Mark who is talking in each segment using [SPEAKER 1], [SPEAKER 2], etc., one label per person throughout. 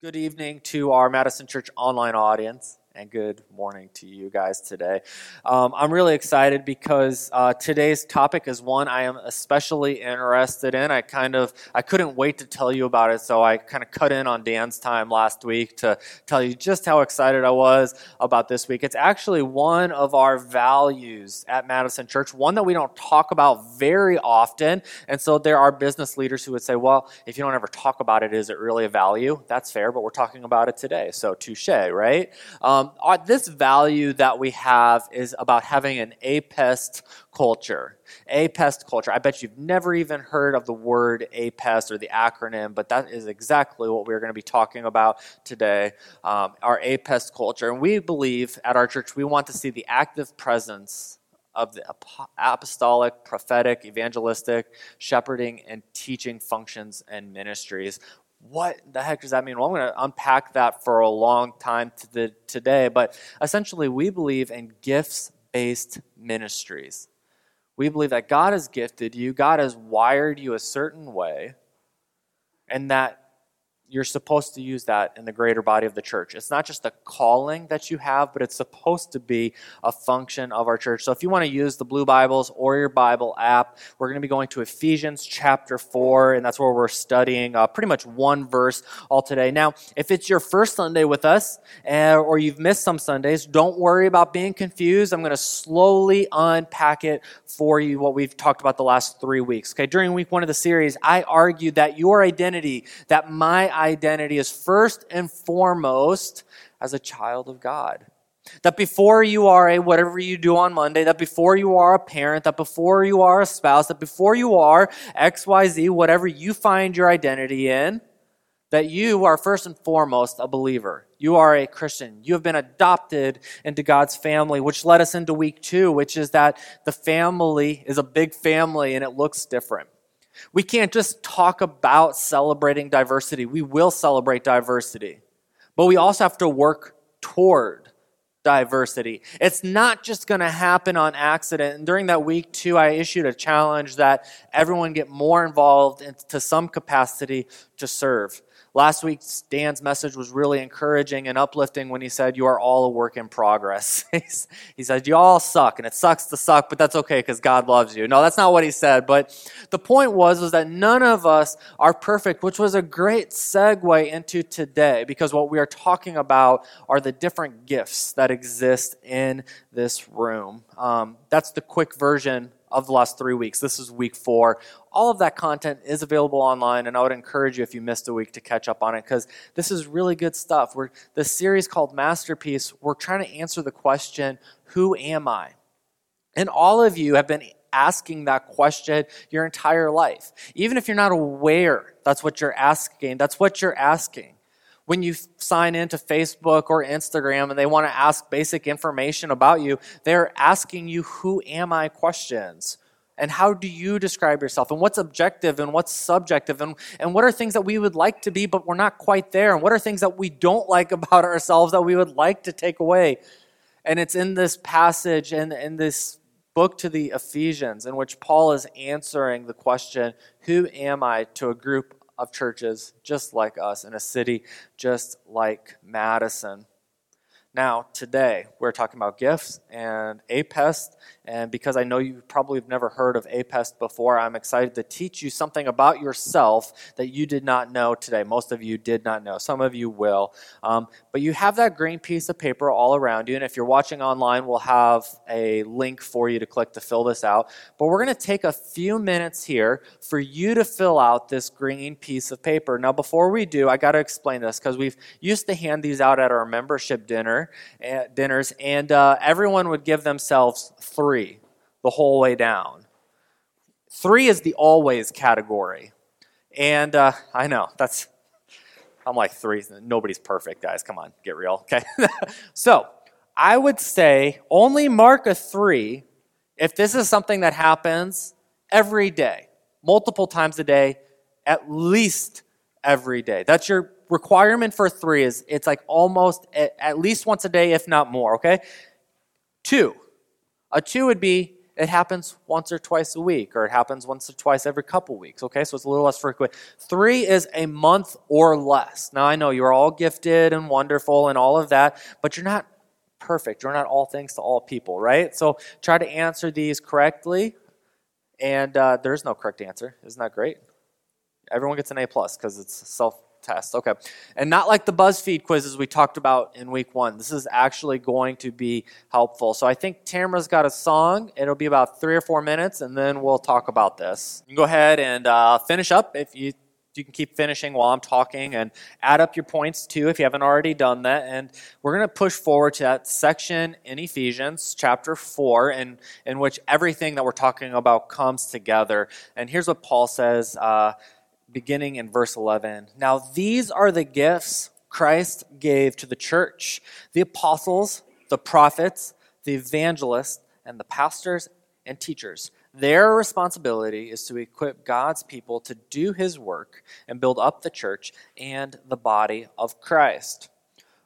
[SPEAKER 1] Good evening to our Madison Church online audience, and good morning to you guys today. Um, I'm really excited because uh, today's topic is one I am especially interested in. I kind of I couldn't wait to tell you about it, so I kind of cut in on Dan's time last week to tell you just how excited I was about this week. It's actually one of our values at Madison Church, one that we don't talk about very often, and so there are business leaders who would say, "Well, if you don't ever talk about it, is it really a value?" That's fair but we're talking about it today. So, touche, right? Um, our, this value that we have is about having an APEST culture. APEST culture. I bet you've never even heard of the word APEST or the acronym, but that is exactly what we're going to be talking about today um, our APEST culture. And we believe at our church, we want to see the active presence of the apostolic, prophetic, evangelistic, shepherding, and teaching functions and ministries what the heck does that mean? Well, I'm going to unpack that for a long time to the, today, but essentially, we believe in gifts based ministries. We believe that God has gifted you, God has wired you a certain way, and that you're supposed to use that in the greater body of the church. It's not just a calling that you have, but it's supposed to be a function of our church. So if you want to use the Blue Bibles or your Bible app, we're going to be going to Ephesians chapter 4, and that's where we're studying uh, pretty much one verse all today. Now, if it's your first Sunday with us, uh, or you've missed some Sundays, don't worry about being confused. I'm going to slowly unpack it for you, what we've talked about the last three weeks. Okay, during week one of the series, I argued that your identity, that my identity is first and foremost as a child of God. That before you are a whatever you do on Monday, that before you are a parent, that before you are a spouse, that before you are XYZ, whatever you find your identity in, that you are first and foremost a believer. You are a Christian. You have been adopted into God's family, which led us into week two, which is that the family is a big family and it looks different. We can't just talk about celebrating diversity. We will celebrate diversity, but we also have to work toward diversity. It's not just going to happen on accident. And during that week, too, I issued a challenge that everyone get more involved in, to some capacity to serve. Last week, Dan's message was really encouraging and uplifting when he said, You are all a work in progress. he said, You all suck, and it sucks to suck, but that's okay because God loves you. No, that's not what he said. But the point was, was that none of us are perfect, which was a great segue into today because what we are talking about are the different gifts that exist in this room. Um, that's the quick version of the last three weeks. This is week four. All of that content is available online, and I would encourage you if you missed a week to catch up on it because this is really good stuff. We're the series called Masterpiece. We're trying to answer the question, "Who am I?" And all of you have been asking that question your entire life, even if you're not aware that's what you're asking. That's what you're asking when you sign into Facebook or Instagram and they want to ask basic information about you, they're asking you, Who am I questions. And how do you describe yourself? And what's objective and what's subjective? And, and what are things that we would like to be, but we're not quite there? And what are things that we don't like about ourselves that we would like to take away? And it's in this passage and in this book to the Ephesians in which Paul is answering the question, Who am I to a group of churches just like us in a city just like Madison. Now, today, we're talking about gifts and APEST and because I know you probably have never heard of APEST before, I'm excited to teach you something about yourself that you did not know today. Most of you did not know. Some of you will. Um, but you have that green piece of paper all around you. And if you're watching online, we'll have a link for you to click to fill this out. But we're going to take a few minutes here for you to fill out this green piece of paper. Now, before we do, I got to explain this because we've used to hand these out at our membership dinner, uh, dinners, and uh, everyone would give themselves three three the whole way down. Three is the always category. And uh, I know, that's, I'm like three. Nobody's perfect, guys. Come on, get real. Okay. so I would say only mark a three if this is something that happens every day, multiple times a day, at least every day. That's your requirement for three is it's like almost at least once a day, if not more, okay? Two, a two would be it happens once or twice a week, or it happens once or twice every couple weeks. Okay, so it's a little less frequent. Three is a month or less. Now, I know you're all gifted and wonderful and all of that, but you're not perfect. You're not all things to all people, right? So try to answer these correctly. And uh, there's no correct answer. Isn't that great? Everyone gets an A plus because it's self test. Okay. And not like the BuzzFeed quizzes we talked about in week one. This is actually going to be helpful. So I think Tamara's got a song. It'll be about three or four minutes, and then we'll talk about this. You can go ahead and uh, finish up if you. You can keep finishing while I'm talking and add up your points too if you haven't already done that. And we're going to push forward to that section in Ephesians chapter 4, in, in which everything that we're talking about comes together. And here's what Paul says. Uh, beginning in verse 11. Now, these are the gifts Christ gave to the church the apostles, the prophets, the evangelists, and the pastors and teachers. Their responsibility is to equip God's people to do his work and build up the church and the body of Christ.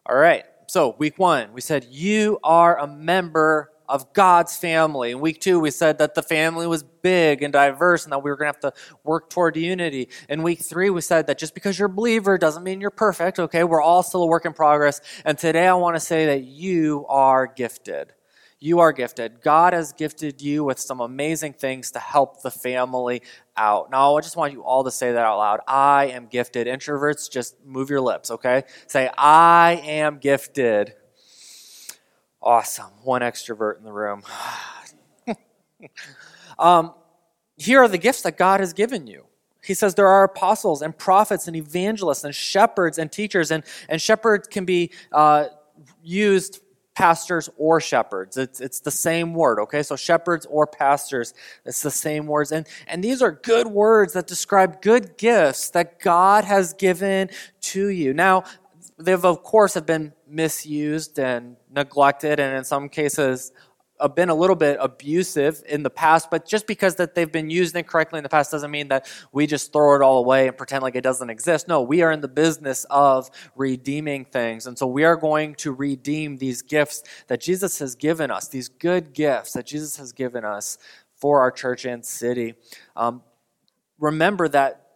[SPEAKER 1] All right, so week one, we said, You are a member of God's family. In week two, we said that the family was big and diverse and that we were going to have to work toward unity. In week three, we said that just because you're a believer doesn't mean you're perfect, okay? We're all still a work in progress. And today I want to say that you are gifted. You are gifted. God has gifted you with some amazing things to help the family out. Now, I just want you all to say that out loud. I am gifted. Introverts, just move your lips, okay? Say, I am gifted. Awesome. One extrovert in the room. um, here are the gifts that God has given you. He says there are apostles and prophets and evangelists and shepherds and teachers, and, and shepherds can be uh, used pastors or shepherds. It's, it's the same word, okay? So shepherds or pastors, it's the same words. And, and these are good words that describe good gifts that God has given to you. Now, they've of course have been misused and neglected and in some cases have been a little bit abusive in the past but just because that they've been used incorrectly in the past doesn't mean that we just throw it all away and pretend like it doesn't exist. No we are in the business of redeeming things. And so we are going to redeem these gifts that jesus has given us these good gifts that jesus has given us for our church and city. Um, remember that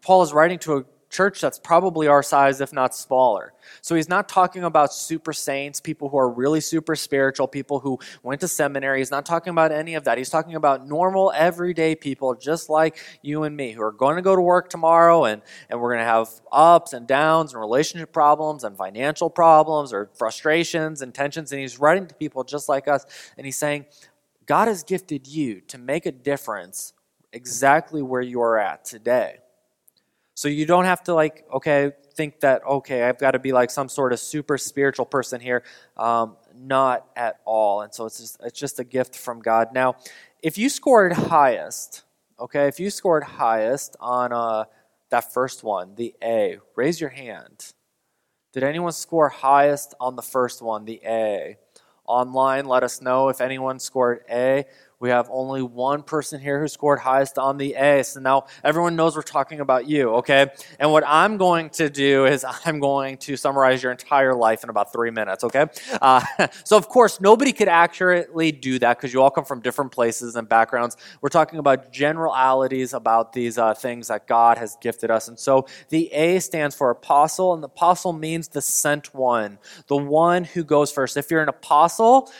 [SPEAKER 1] Paul is writing to a church that's probably our size, if not smaller. So he's not talking about super saints, people who are really super spiritual, people who went to seminary. He's not talking about any of that. He's talking about normal, everyday people just like you and me who are going to go to work tomorrow and, and we're going to have ups and downs and relationship problems and financial problems or frustrations and tensions. And he's writing to people just like us. And he's saying, God has gifted you to make a difference exactly where you are at today. So you don't have to like, okay, think that, okay, I've got to be like some sort of super spiritual person here. Um, not at all. And so it's just, it's just a gift from God. Now, if you scored highest, okay, if you scored highest on uh, that first one, the A, raise your hand. Did anyone score highest on the first one, the A? Online, let us know if anyone scored A. We have only one person here who scored highest on the A. So now everyone knows we're talking about you, okay? And what I'm going to do is I'm going to summarize your entire life in about three minutes, okay? Uh, so, of course, nobody could accurately do that because you all come from different places and backgrounds. We're talking about generalities about these uh, things that God has gifted us. And so the A stands for apostle, and the apostle means the sent one, the one who goes first. If you're an apostle,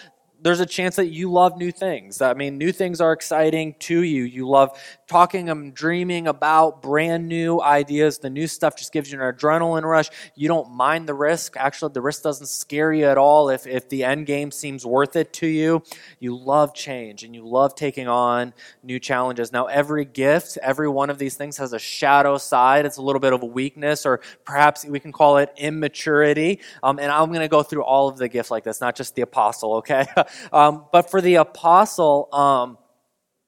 [SPEAKER 1] there's a chance that you love new things. I mean, new things are exciting to you. You love talking and dreaming about brand new ideas. The new stuff just gives you an adrenaline rush. You don't mind the risk. Actually, the risk doesn't scare you at all if, if the end game seems worth it to you. You love change and you love taking on new challenges. Now, every gift, every one of these things has a shadow side. It's a little bit of a weakness, or perhaps we can call it immaturity. Um, and I'm going to go through all of the gifts like this, not just the apostle, okay? um, but for the apostle, um,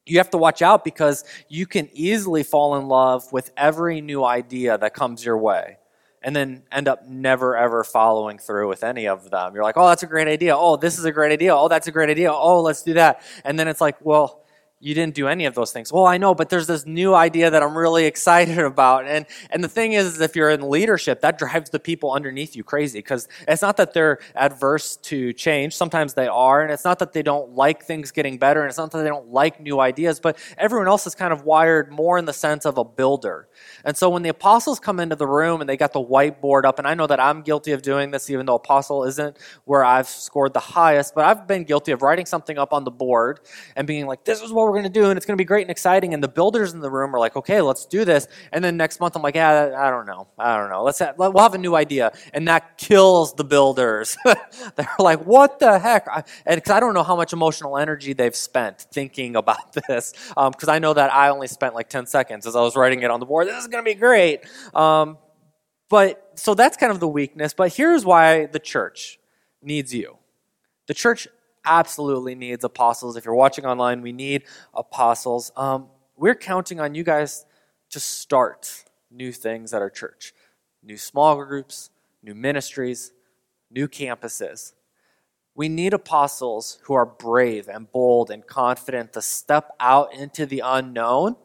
[SPEAKER 1] you have to watch out because you can easily fall in love with every new idea that comes your way and then end up never ever following through with any of them. You're like, oh, that's a great idea. Oh, this is a great idea. Oh, that's a great idea. Oh, let's do that. And then it's like, well, you didn't do any of those things. Well, I know, but there's this new idea that I'm really excited about. And and the thing is, if you're in leadership, that drives the people underneath you crazy because it's not that they're adverse to change. Sometimes they are, and it's not that they don't like things getting better, and it's not that they don't like new ideas, but everyone else is kind of wired more in the sense of a builder. And so when the apostles come into the room and they got the whiteboard up, and I know that I'm guilty of doing this, even though apostle isn't where I've scored the highest, but I've been guilty of writing something up on the board and being like, this is what we're we're going to do, and it's going to be great and exciting. And the builders in the room are like, okay, let's do this. And then next month, I'm like, yeah, I don't know, I don't know. Let's have, we'll have a new idea, and that kills the builders. They're like, what the heck? And because I don't know how much emotional energy they've spent thinking about this, because um, I know that I only spent like 10 seconds as I was writing it on the board. This is going to be great. Um, but so that's kind of the weakness. But here's why the church needs you. The church absolutely needs apostles. If you're watching online, we need apostles. Um, we're counting on you guys to start new things at our church new small groups, new ministries, new campuses. We need apostles who are brave and bold and confident to step out into the unknown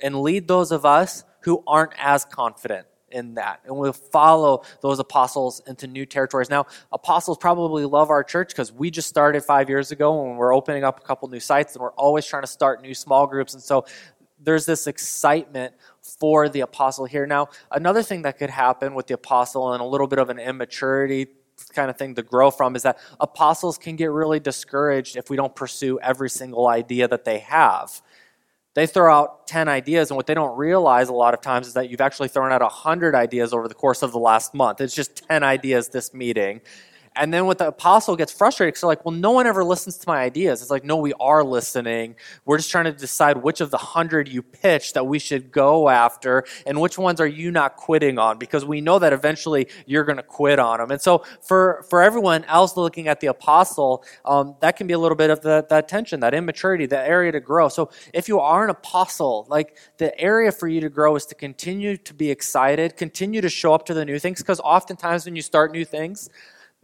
[SPEAKER 1] and lead those of us who aren't as confident in that. And we'll follow those apostles into new territories. Now, apostles probably love our church because we just started five years ago and we're opening up a couple new sites and we're always trying to start new small groups. And so there's this excitement for the apostle here. Now, another thing that could happen with the apostle and a little bit of an immaturity kind of thing to grow from is that apostles can get really discouraged if we don't pursue every single idea that they have. They throw out 10 ideas, and what they don't realize a lot of times is that you've actually thrown out 100 ideas over the course of the last month. It's just 10 ideas this meeting. And then with the apostle gets frustrated because they're like, well, no one ever listens to my ideas. It's like, no, we are listening. We're just trying to decide which of the hundred you pitch that we should go after and which ones are you not quitting on because we know that eventually you're going to quit on them. And so for, for everyone else looking at the apostle, um, that can be a little bit of the, that tension, that immaturity, that area to grow. So if you are an apostle, like the area for you to grow is to continue to be excited, continue to show up to the new things because oftentimes when you start new things,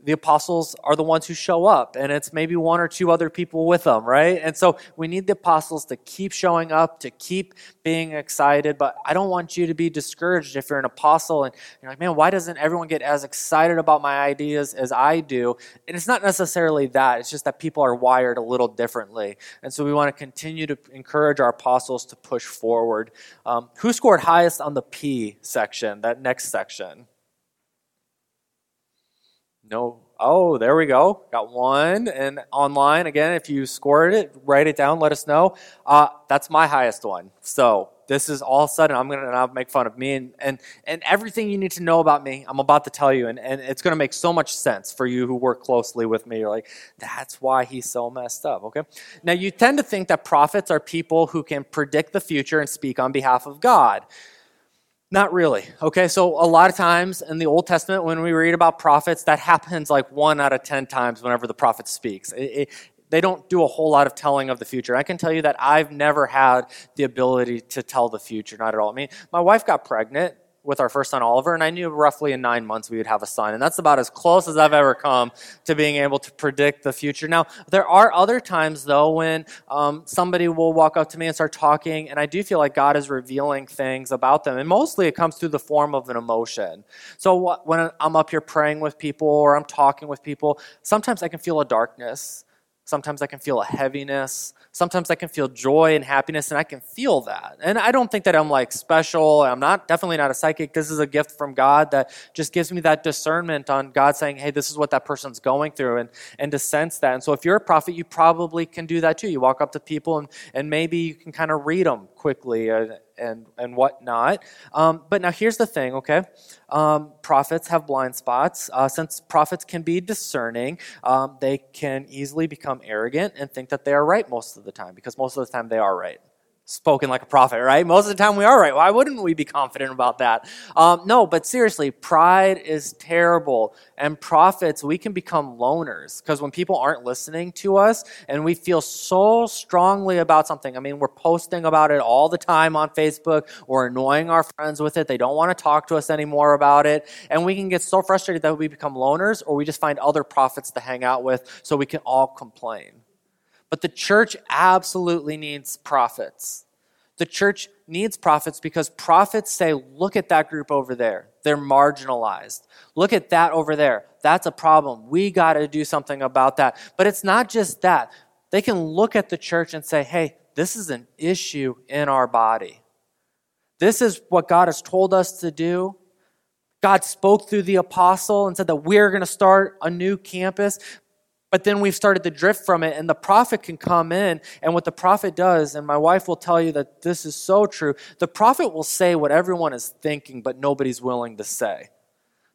[SPEAKER 1] the apostles are the ones who show up, and it's maybe one or two other people with them, right? And so we need the apostles to keep showing up, to keep being excited. But I don't want you to be discouraged if you're an apostle and you're like, man, why doesn't everyone get as excited about my ideas as I do? And it's not necessarily that, it's just that people are wired a little differently. And so we want to continue to encourage our apostles to push forward. Um, who scored highest on the P section, that next section? No. Oh, there we go. Got one. And online, again, if you scored it, write it down, let us know. Uh, that's my highest one. So this is all sudden, I'm going to make fun of me and, and, and everything you need to know about me, I'm about to tell you. And, and it's to make so much sense for you who work closely with me. You're like, that's why he's so messed up. Okay. Now, you tend to think that prophets are people who can predict the future and speak on behalf of God. Not really. Okay, so a lot of times in the Old Testament, when we read about prophets, that happens like one out of 10 times whenever the prophet speaks. It, it, they don't do a whole lot of telling of the future. I can tell you that I've never had the ability to tell the future, not at all. I mean, my wife got pregnant with our first son Oliver, and I knew roughly in nine months we would have a son. And that's about as close as I've ever come to being able to predict the future. Now, there are other times, though, when um, somebody will walk up to me and start talking, and I do feel like God is revealing things about them. And mostly it comes through the form of an emotion. So when I'm up here praying with people or I'm talking with people, sometimes I can feel a darkness. Sometimes I can feel a heaviness sometimes I can feel joy and happiness, and I can feel that. And I don't think that I'm like special. I'm not definitely not a psychic. This is a gift from God that just gives me that discernment on God saying, hey, this is what that person's going through, and, and to sense that. And so if you're a prophet, you probably can do that too. You walk up to people, and, and maybe you can kind of read them quickly and, and, and whatnot. Um, but now here's the thing, okay? Um, prophets have blind spots. Uh, since prophets can be discerning, um, they can easily become arrogant and think that they are right most of the time because most of the time they are right spoken like a prophet, right? Most of the time we are right. Why wouldn't we be confident about that? Um, no, but seriously, pride is terrible. And prophets, we can become loners because when people aren't listening to us and we feel so strongly about something, I mean, we're posting about it all the time on Facebook, we're annoying our friends with it, they don't want to talk to us anymore about it, and we can get so frustrated that we become loners or we just find other prophets to hang out with so we can all complain. But the church absolutely needs prophets. The church needs prophets because prophets say, look at that group over there. They're marginalized. Look at that over there. That's a problem. We got to do something about that. But it's not just that. They can look at the church and say, hey, this is an issue in our body. This is what God has told us to do. God spoke through the apostle and said that we're going to start a new campus. But then we've started to drift from it, and the prophet can come in. And what the prophet does, and my wife will tell you that this is so true the prophet will say what everyone is thinking, but nobody's willing to say.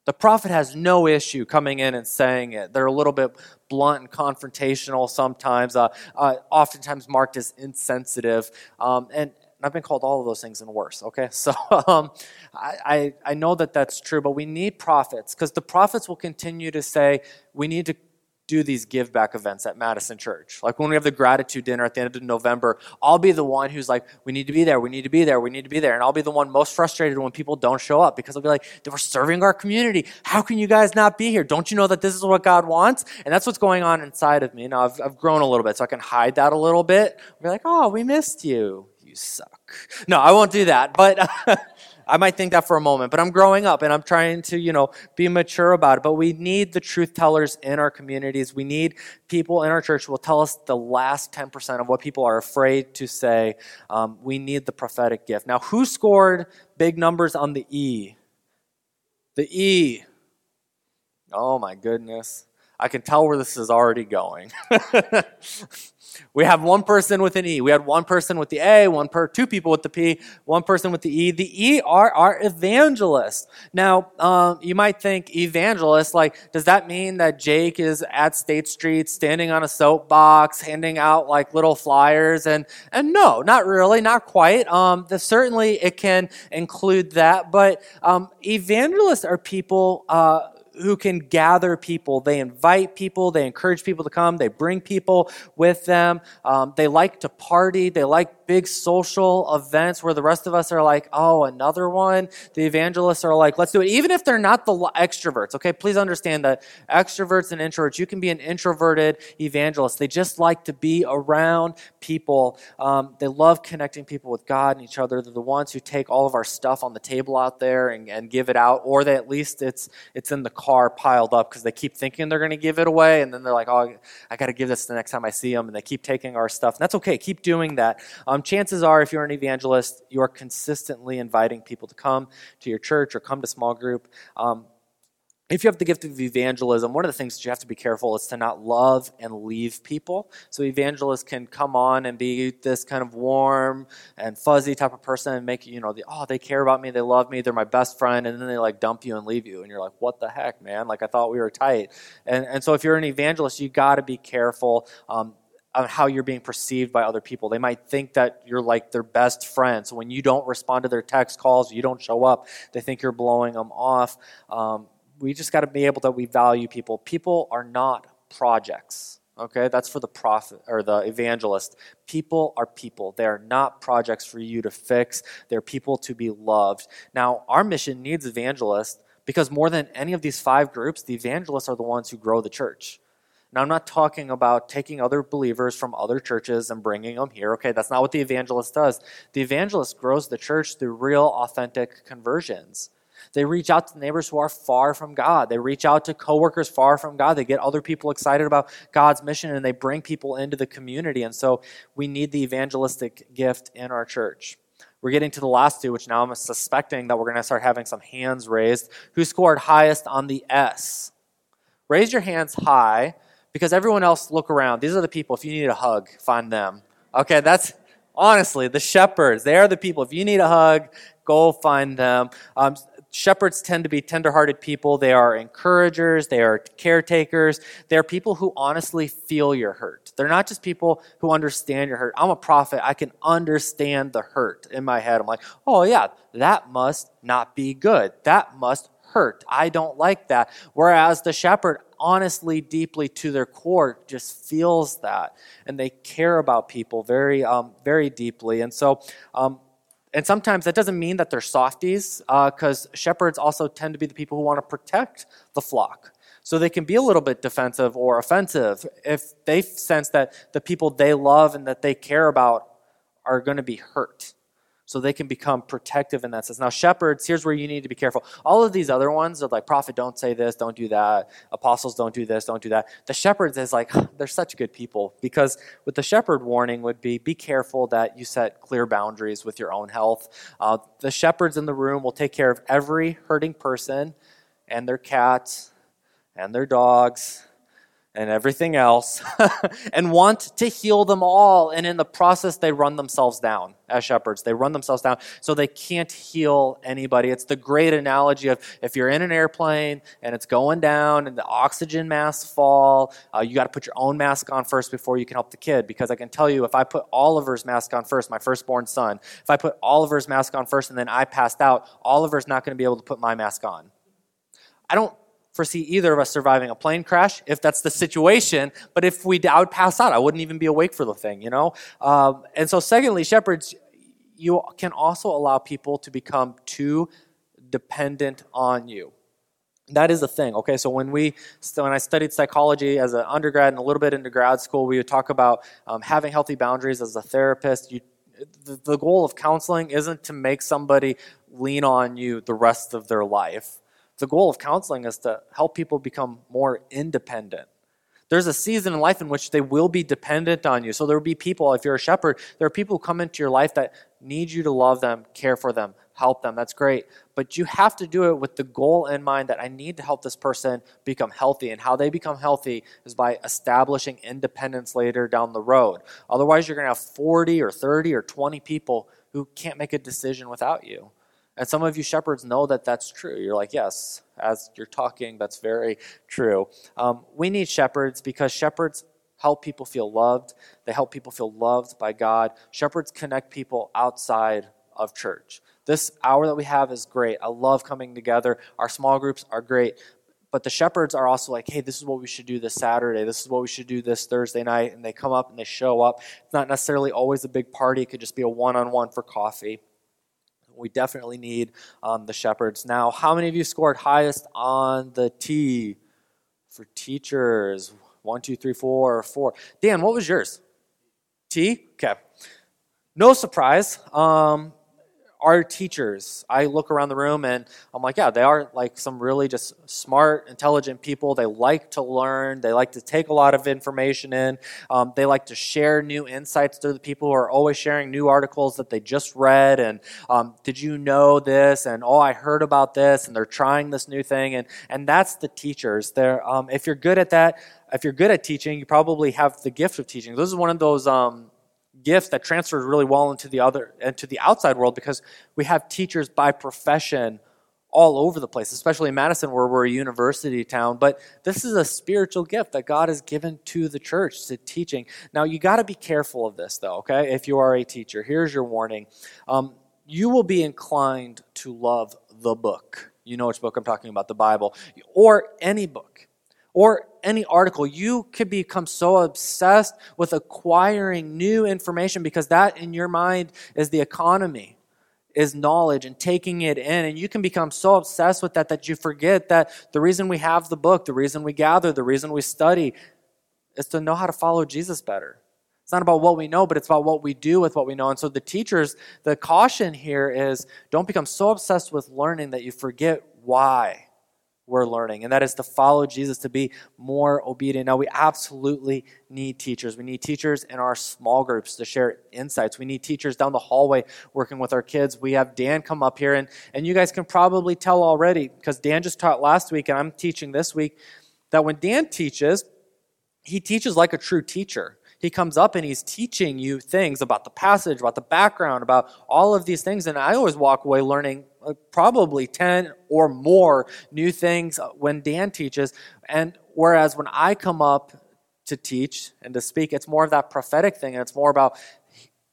[SPEAKER 1] The prophet has no issue coming in and saying it. They're a little bit blunt and confrontational sometimes, uh, uh, oftentimes marked as insensitive. Um, and I've been called all of those things and worse, okay? So um, I, I, I know that that's true, but we need prophets because the prophets will continue to say we need to do these give back events at Madison Church. Like when we have the gratitude dinner at the end of November, I'll be the one who's like, we need to be there, we need to be there, we need to be there. And I'll be the one most frustrated when people don't show up because I'll be like, we're serving our community. How can you guys not be here? Don't you know that this is what God wants? And that's what's going on inside of me. Now I've, I've grown a little bit, so I can hide that a little bit. I'll be like, oh, we missed you. You suck. No, I won't do that. But I might think that for a moment, but I'm growing up and I'm trying to, you know, be mature about it. But we need the truth tellers in our communities. We need people in our church will tell us the last 10% of what people are afraid to say. Um, we need the prophetic gift. Now, who scored big numbers on the E? The E. Oh my goodness. I can tell where this is already going. we have one person with an E. We had one person with the A, one per two people with the P, one person with the E. The E are our evangelists. Now, um, you might think evangelists, like, does that mean that Jake is at State Street standing on a soapbox, handing out like little flyers? And and no, not really, not quite. Um, the, certainly, it can include that, but um, evangelists are people. Uh, who can gather people. They invite people, they encourage people to come, they bring people with them. Um, they like to party, they like big social events where the rest of us are like, oh, another one. The evangelists are like, let's do it. Even if they're not the extroverts, okay? Please understand that extroverts and introverts, you can be an introverted evangelist. They just like to be around people. Um, they love connecting people with God and each other. They're the ones who take all of our stuff on the table out there and, and give it out, or they at least it's it's in the car piled up because they keep thinking they're going to give it away, and then they're like, oh, I got to give this the next time I see them, and they keep taking our stuff. And that's okay. Keep doing that. Um, um, chances are, if you're an evangelist, you are consistently inviting people to come to your church or come to small group. Um, if you have the gift of evangelism, one of the things that you have to be careful is to not love and leave people. So evangelists can come on and be this kind of warm and fuzzy type of person and make you know the oh they care about me, they love me, they're my best friend, and then they like dump you and leave you, and you're like what the heck, man? Like I thought we were tight. And and so if you're an evangelist, you got to be careful. Um, on how you're being perceived by other people. They might think that you're like their best friend. So when you don't respond to their text calls, you don't show up, they think you're blowing them off. Um, we just got to be able that we value people. People are not projects. Okay, that's for the prophet or the evangelist. People are people. They are not projects for you to fix. They're people to be loved. Now, our mission needs evangelists because more than any of these five groups, the evangelists are the ones who grow the church. Now, I'm not talking about taking other believers from other churches and bringing them here. Okay, that's not what the evangelist does. The evangelist grows the church through real, authentic conversions. They reach out to neighbors who are far from God. They reach out to coworkers far from God. They get other people excited about God's mission and they bring people into the community. And so we need the evangelistic gift in our church. We're getting to the last two, which now I'm suspecting that we're going to start having some hands raised. Who scored highest on the S? Raise your hands high because everyone else look around. These are the people. If you need a hug, find them. Okay, that's honestly the shepherds. They are the people. If you need a hug, go find them. Um, shepherds tend to be tenderhearted people. They are encouragers. They are caretakers. They are people who honestly feel your hurt. They're not just people who understand your hurt. I'm a prophet. I can understand the hurt in my head. I'm like, oh yeah, that must not be good. That must hurt. I don't like that. Whereas the shepherd, honestly, deeply to their core, just feels that, and they care about people very, um, very deeply. And so, um, and sometimes that doesn't mean that they're softies, because uh, shepherds also tend to be the people who want to protect the flock. So they can be a little bit defensive or offensive if they sense that the people they love and that they care about are going to be hurt so they can become protective in that sense. Now, shepherds, here's where you need to be careful. All of these other ones are like, prophet, don't say this, don't do that. Apostles, don't do this, don't do that. The shepherds is like, they're such good people because with the shepherd warning would be, be careful that you set clear boundaries with your own health. Uh, the shepherds in the room will take care of every hurting person and their cats and their dogs and everything else and want to heal them all. And in the process, they run themselves down as shepherds. They run themselves down so they can't heal anybody. It's the great analogy of if you're in an airplane and it's going down and the oxygen masks fall, uh, you got to put your own mask on first before you can help the kid. Because I can tell you, if I put Oliver's mask on first, my firstborn son, if I put Oliver's mask on first and then I passed out, Oliver's not going to be able to put my mask on. I don't foresee either of us surviving a plane crash if that's the situation. But if we, I would pass out. I wouldn't even be awake for the thing, you know? Um, and so, secondly, shepherds, you can also allow people to become too dependent on you. That is the thing, okay? So when we, when I studied psychology as an undergrad and a little bit into grad school, we would talk about um, having healthy boundaries as a therapist. You, the, the goal of counseling isn't to make somebody lean on you the rest of their life the goal of counseling is to help people become more independent. There's a season in life in which they will be dependent on you. So there will be people, if you're a shepherd, there are people who come into your life that need you to love them, care for them, help them. That's great. But you have to do it with the goal in mind that I need to help this person become healthy. And how they become healthy is by establishing independence later down the road. Otherwise, you're going to have 40 or 30 or 20 people who can't make a decision without you. And some of you shepherds know that that's true. You're like, yes, as you're talking, that's very true. Um, we need shepherds because shepherds help people feel loved. They help people feel loved by God. Shepherds connect people outside of church. This hour that we have is great. I love coming together. Our small groups are great. But the shepherds are also like, hey, this is what we should do this Saturday. This is what we should do this Thursday night. And they come up and they show up. It's not necessarily always a big party, it could just be a one on one for coffee we definitely need um, the shepherds. Now, how many of you scored highest on the T for teachers? One, two, three, four, four. Dan, what was yours? T? Okay. No surprise. Um, our teachers, I look around the room and I'm like, yeah, they are like some really just smart, intelligent people. They like to learn. They like to take a lot of information in. Um, they like to share new insights to the people who are always sharing new articles that they just read. And um, did you know this? And oh, I heard about this. And they're trying this new thing. And and that's the teachers. They're um, if you're good at that, if you're good at teaching, you probably have the gift of teaching. This is one of those um, gifts that transfers really well into the other into the outside world because we have teachers by profession all over the place, especially in Madison, where we're a university town. But this is a spiritual gift that God has given to the church to teaching. Now, you got to be careful of this, though, okay? If you are a teacher, here's your warning. Um, you will be inclined to love the book. You know which book I'm talking about, the Bible, or any book or any article, you could become so obsessed with acquiring new information because that in your mind is the economy, is knowledge and taking it in. And you can become so obsessed with that that you forget that the reason we have the book, the reason we gather, the reason we study is to know how to follow Jesus better. It's not about what we know, but it's about what we do with what we know. And so the teachers, the caution here is don't become so obsessed with learning that you forget why we're learning, and that is to follow Jesus, to be more obedient. Now, we absolutely need teachers. We need teachers in our small groups to share insights. We need teachers down the hallway working with our kids. We have Dan come up here, and, and you guys can probably tell already because Dan just taught last week, and I'm teaching this week, that when Dan teaches, he teaches like a true teacher he comes up and he's teaching you things about the passage, about the background, about all of these things. And I always walk away learning probably 10 or more new things when Dan teaches. And whereas when I come up to teach and to speak, it's more of that prophetic thing. And it's more about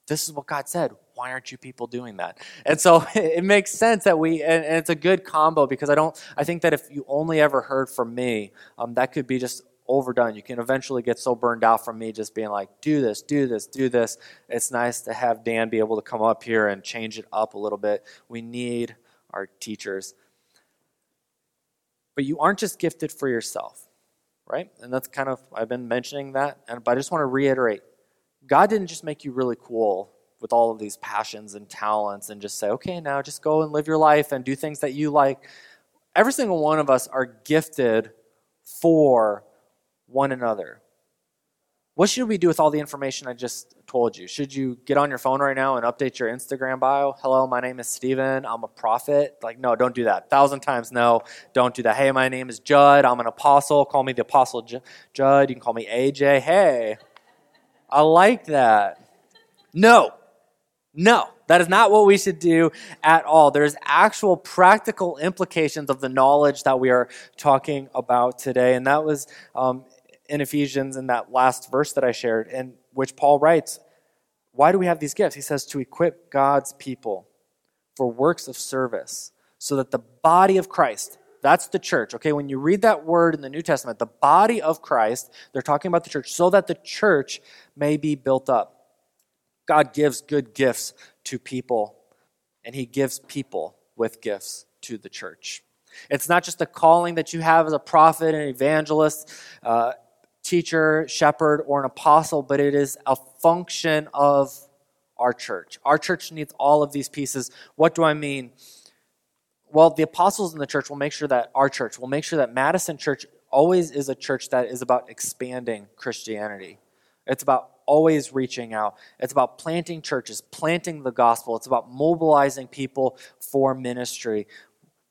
[SPEAKER 1] this is what God said. Why aren't you people doing that? And so it makes sense that we, and, it's a good combo because I don't, I think that if you only ever heard from me, um, that could be just overdone. You can eventually get so burned out from me just being like, do this, do this, do this. It's nice to have Dan be able to come up here and change it up a little bit. We need our teachers. But you aren't just gifted for yourself, right? And that's kind of, I've been mentioning that. And, but I just want to reiterate God didn't just make you really cool with all of these passions and talents and just say, okay, now just go and live your life and do things that you like. Every single one of us are gifted for one another. What should we do with all the information I just told you? Should you get on your phone right now and update your Instagram bio? Hello, my name is Steven. I'm a prophet. Like, no, don't do that. thousand times no, don't do that. Hey, my name is Judd. I'm an apostle. Call me the Apostle J- Judd. You can call me AJ. Hey, I like that. No, no, that is not what we should do at all. There's actual practical implications of the knowledge that we are talking about today. And that was um, in Ephesians in that last verse that I shared, in which Paul writes, Why do we have these gifts? He says, To equip God's people for works of service, so that the body of Christ, that's the church, okay? When you read that word in the New Testament, the body of Christ, they're talking about the church, so that the church may be built up. God gives good gifts to people, and He gives people with gifts to the church. It's not just a calling that you have as a prophet, and evangelist, uh, teacher, shepherd, or an apostle, but it is a function of our church. Our church needs all of these pieces. What do I mean? Well, the apostles in the church will make sure that our church will make sure that Madison Church always is a church that is about expanding Christianity. It's about always reaching out. It's about planting churches, planting the gospel. It's about mobilizing people for ministry.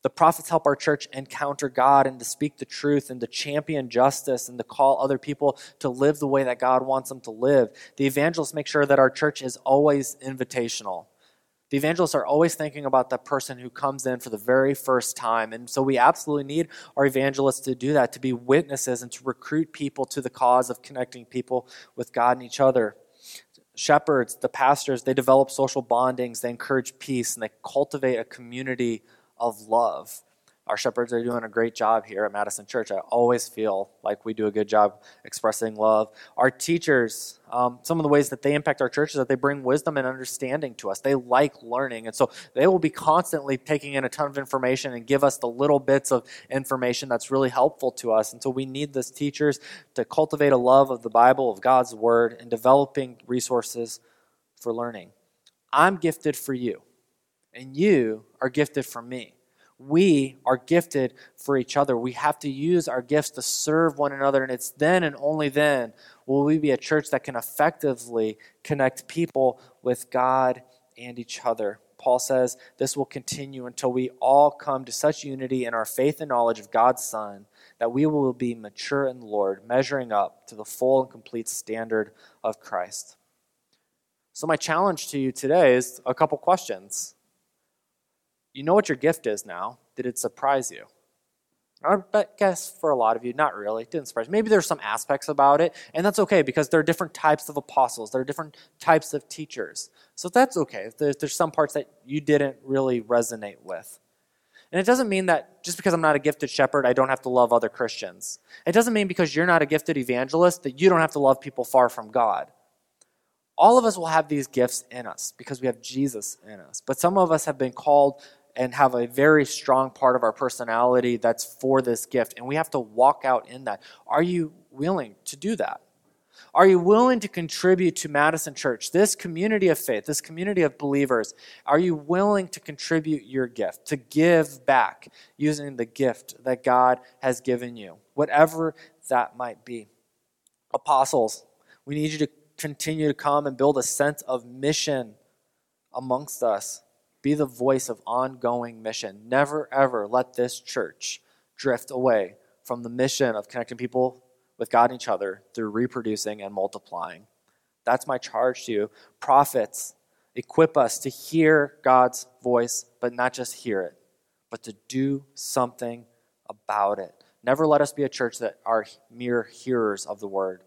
[SPEAKER 1] The prophets help our church encounter God and to speak the truth and to champion justice and to call other people to live the way that God wants them to live. The evangelists make sure that our church is always invitational. The evangelists are always thinking about the person who comes in for the very first time. And so we absolutely need our evangelists to do that, to be witnesses and to recruit people to the cause of connecting people with God and each other. Shepherds, the pastors, they develop social bondings, they encourage peace, and they cultivate a community of love. Our shepherds are doing a great job here at Madison Church. I always feel like we do a good job expressing love. Our teachers, um, some of the ways that they impact our church is that they bring wisdom and understanding to us. They like learning. And so they will be constantly taking in a ton of information and give us the little bits of information that's really helpful to us. And so we need these teachers to cultivate a love of the Bible, of God's Word, and developing resources for learning. I'm gifted for you, and you are gifted for me we are gifted for each other. We have to use our gifts to serve one another, and it's then and only then will we be a church that can effectively connect people with God and each other. Paul says this will continue until we all come to such unity in our faith and knowledge of God's Son that we will be mature in the Lord, measuring up to the full and complete standard of Christ. So, my challenge to you today is a couple questions. You know what your gift is now. Did it surprise you? I guess for a lot of you, not really. It didn't surprise. Maybe there's some aspects about it, and that's okay because there are different types of apostles. There are different types of teachers. So that's okay. There's, there's some parts that you didn't really resonate with. And it doesn't mean that just because I'm not a gifted shepherd, I don't have to love other Christians. It doesn't mean because you're not a gifted evangelist that you don't have to love people far from God. All of us will have these gifts in us because we have Jesus in us. But some of us have been called and have a very strong part of our personality that's for this gift. And we have to walk out in that. Are you willing to do that? Are you willing to contribute to Madison Church, this community of faith, this community of believers? Are you willing to contribute your gift, to give back using the gift that God has given you, whatever that might be? Apostles, we need you to continue to come and build a sense of mission amongst us. Be the voice of ongoing mission. Never, ever let this church drift away from the mission of connecting people with God and each other through reproducing and multiplying. That's my charge to you. Prophets, equip us to hear God's voice, but not just hear it, but to do something about it. Never let us be a church that are mere hearers of the word.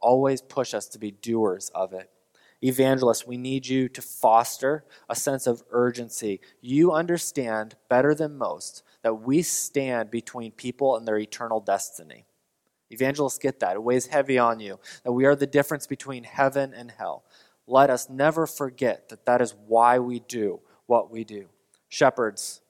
[SPEAKER 1] Always push us to be doers of it evangelists, we need you to foster a sense of urgency. You understand better than most that we stand between people and their eternal destiny. Evangelists get that. It weighs heavy on you that we are the difference between heaven and hell. Let us never forget that that is why we do what we do. Shepherds,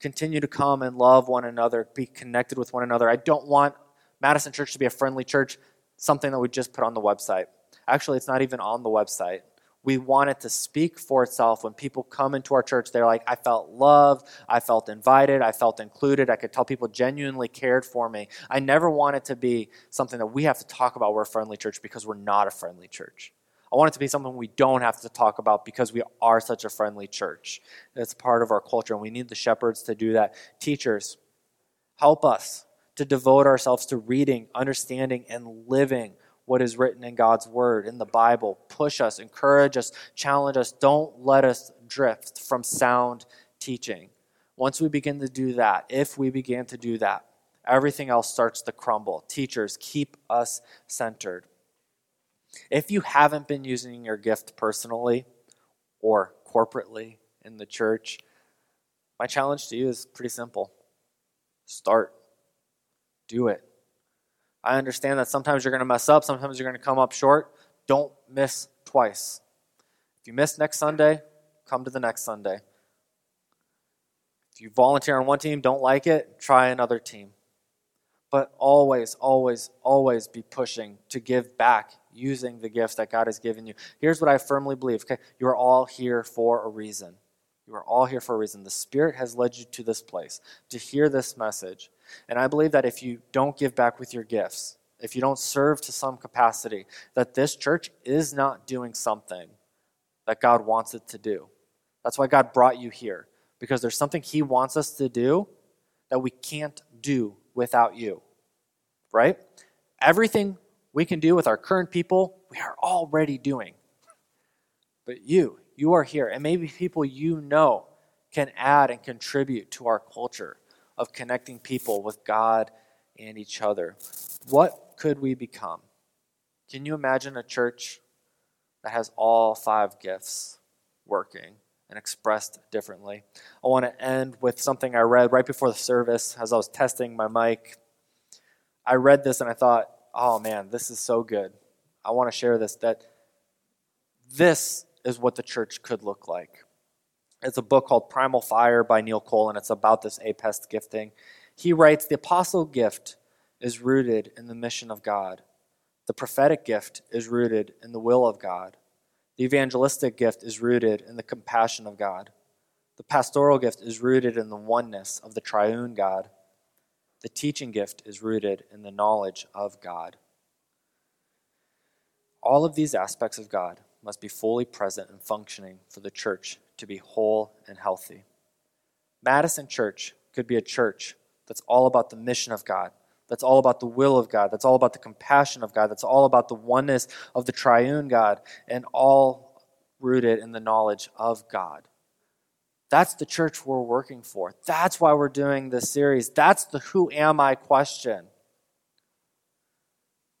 [SPEAKER 1] continue to come and love one another, be connected with one another. I don't want Madison Church to be a friendly church, something that we just put on the website. Actually, it's not even on the website we want it to speak for itself. When people come into our church, they're like, I felt loved, I felt invited, I felt included, I could tell people genuinely cared for me. I never want it to be something that we have to talk about we're a friendly church because we're not a friendly church. I want it to be something we don't have to talk about because we are such a friendly church. It's part of our culture, and we need the shepherds to do that. Teachers, help us to devote ourselves to reading, understanding, and living what is written in God's Word, in the Bible. Push us, encourage us, challenge us. Don't let us drift from sound teaching. Once we begin to do that, if we begin to do that, everything else starts to crumble. Teachers, keep us centered. If you haven't been using your gift personally or corporately in the church, my challenge to you is pretty simple start, do it. I understand that sometimes you're going to mess up, sometimes you're going to come up short. Don't miss twice. If you miss next Sunday, come to the next Sunday. If you volunteer on one team, don't like it, try another team. But always, always, always be pushing to give back using the gifts that God has given you. Here's what I firmly believe okay? You are all here for a reason. You are all here for a reason. The Spirit has led you to this place to hear this message. And I believe that if you don't give back with your gifts, if you don't serve to some capacity, that this church is not doing something that God wants it to do. That's why God brought you here, because there's something He wants us to do that we can't do without you. Right? Everything we can do with our current people, we are already doing. But you, you are here, and maybe people you know can add and contribute to our culture of connecting people with God and each other. What could we become? Can you imagine a church that has all five gifts working and expressed differently? I want to end with something I read right before the service as I was testing my mic. I read this and I thought, oh man, this is so good. I want to share this that this is what the church could look like. It's a book called Primal Fire by Neil Cole, and it's about this APEST gifting. He writes The apostle gift is rooted in the mission of God, the prophetic gift is rooted in the will of God, the evangelistic gift is rooted in the compassion of God, the pastoral gift is rooted in the oneness of the triune God, the teaching gift is rooted in the knowledge of God. All of these aspects of God must be fully present and functioning for the church to be whole and healthy. Madison Church could be a church that's all about the mission of God, that's all about the will of God, that's all about the compassion of God, that's all about the oneness of the triune God, and all rooted in the knowledge of God. That's the church we're working for. That's why we're doing this series. That's the who am I question.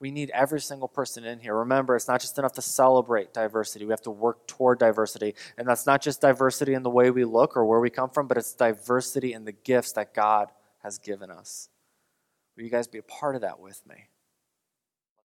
[SPEAKER 1] We need every single person in here. Remember, it's not just enough to celebrate diversity. We have to work toward diversity. And that's not just diversity in the way we look or where we come from, but it's diversity in the gifts that God has given us. Will you guys be a part of that with me?